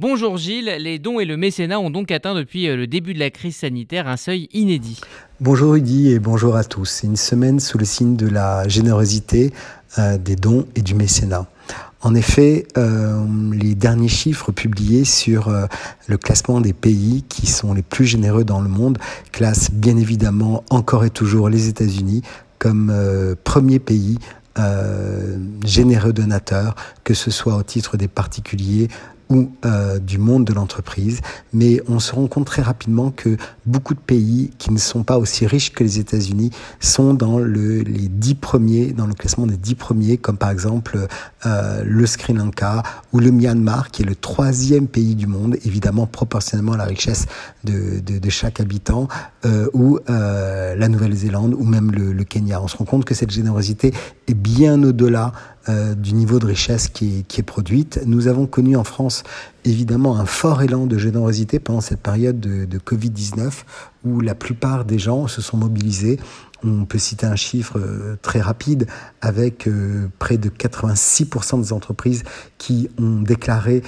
Bonjour Gilles, les dons et le mécénat ont donc atteint depuis euh, le début de la crise sanitaire un seuil inédit. Bonjour Rudy et bonjour à tous. C'est une semaine sous le signe de la générosité, euh, des dons et du mécénat. En effet, euh, les derniers chiffres publiés sur le classement des pays qui sont les plus généreux dans le monde classent bien évidemment encore et toujours les États-Unis comme premier pays généreux donateur, que ce soit au titre des particuliers ou euh, du monde de l'entreprise, mais on se rend compte très rapidement que beaucoup de pays qui ne sont pas aussi riches que les États-Unis sont dans le, les dix premiers, dans le classement des dix premiers, comme par exemple euh, le Sri Lanka ou le Myanmar, qui est le troisième pays du monde, évidemment proportionnellement à la richesse de, de, de chaque habitant, euh, ou euh, la Nouvelle-Zélande ou même le, le Kenya. On se rend compte que cette générosité est bien au-delà euh, du niveau de richesse qui est, produite. Nous avons connu en France évidemment un fort élan de générosité pendant cette période de, de Covid-19 où la plupart des gens se sont mobilisés. On peut citer un chiffre euh, très rapide avec euh, près de 86% des entreprises qui ont déclaré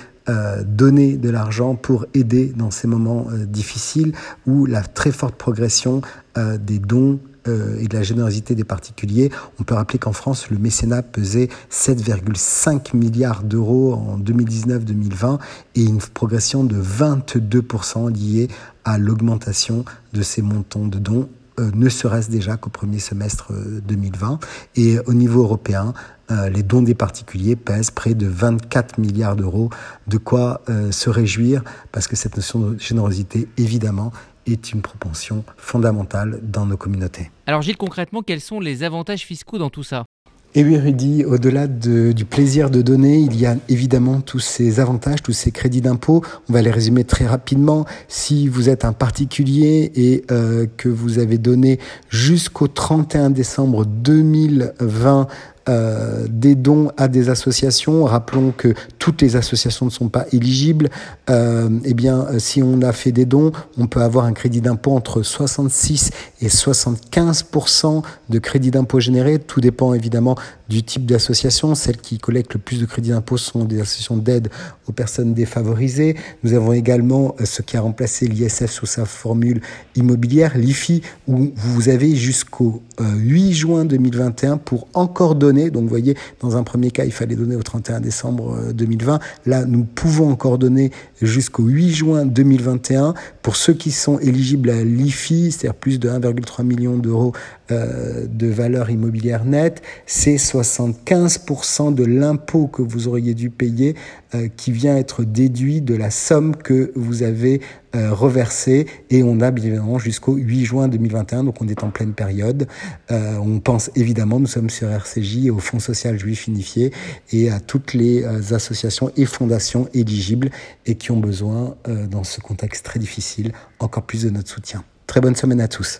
donner de l'argent pour aider dans ces moments difficiles ou la très forte progression des dons et de la générosité des particuliers. On peut rappeler qu'en France, le mécénat pesait 7,5 milliards d'euros en 2019-2020 et une progression de 22% liée à l'augmentation de ces montants de dons ne serait-ce déjà qu'au premier semestre 2020. Et au niveau européen, les dons des particuliers pèsent près de 24 milliards d'euros, de quoi se réjouir, parce que cette notion de générosité, évidemment, est une propension fondamentale dans nos communautés. Alors Gilles, concrètement, quels sont les avantages fiscaux dans tout ça? Et oui, Rudy, au-delà de, du plaisir de donner, il y a évidemment tous ces avantages, tous ces crédits d'impôt. On va les résumer très rapidement. Si vous êtes un particulier et euh, que vous avez donné jusqu'au 31 décembre 2020 euh, des dons à des associations. Rappelons que toutes les associations ne sont pas éligibles. Euh, eh bien, euh, si on a fait des dons, on peut avoir un crédit d'impôt entre 66 et 75 de crédit d'impôt généré. Tout dépend évidemment du type d'association. Celles qui collectent le plus de crédit d'impôt sont des associations d'aide aux personnes défavorisées. Nous avons également ce qui a remplacé l'ISF sous sa formule immobilière, l'IFI, où vous avez jusqu'au 8 juin 2021 pour encore donner donc vous voyez, dans un premier cas, il fallait donner au 31 décembre 2020. Euh, Là, nous pouvons encore donner jusqu'au 8 juin 2021 pour ceux qui sont éligibles à l'IFI, c'est-à-dire plus de 1,3 million d'euros euh, de valeur immobilière nette, c'est 75% de l'impôt que vous auriez dû payer euh, qui vient être déduit de la somme que vous avez euh, reversée et on a bien évidemment jusqu'au 8 juin 2021, donc on est en pleine période. Euh, on pense évidemment, nous sommes sur RCJ, au Fonds social juif unifié et à toutes les euh, associations et fondations éligibles et qui ont besoin, dans ce contexte très difficile, encore plus de notre soutien. Très bonne semaine à tous.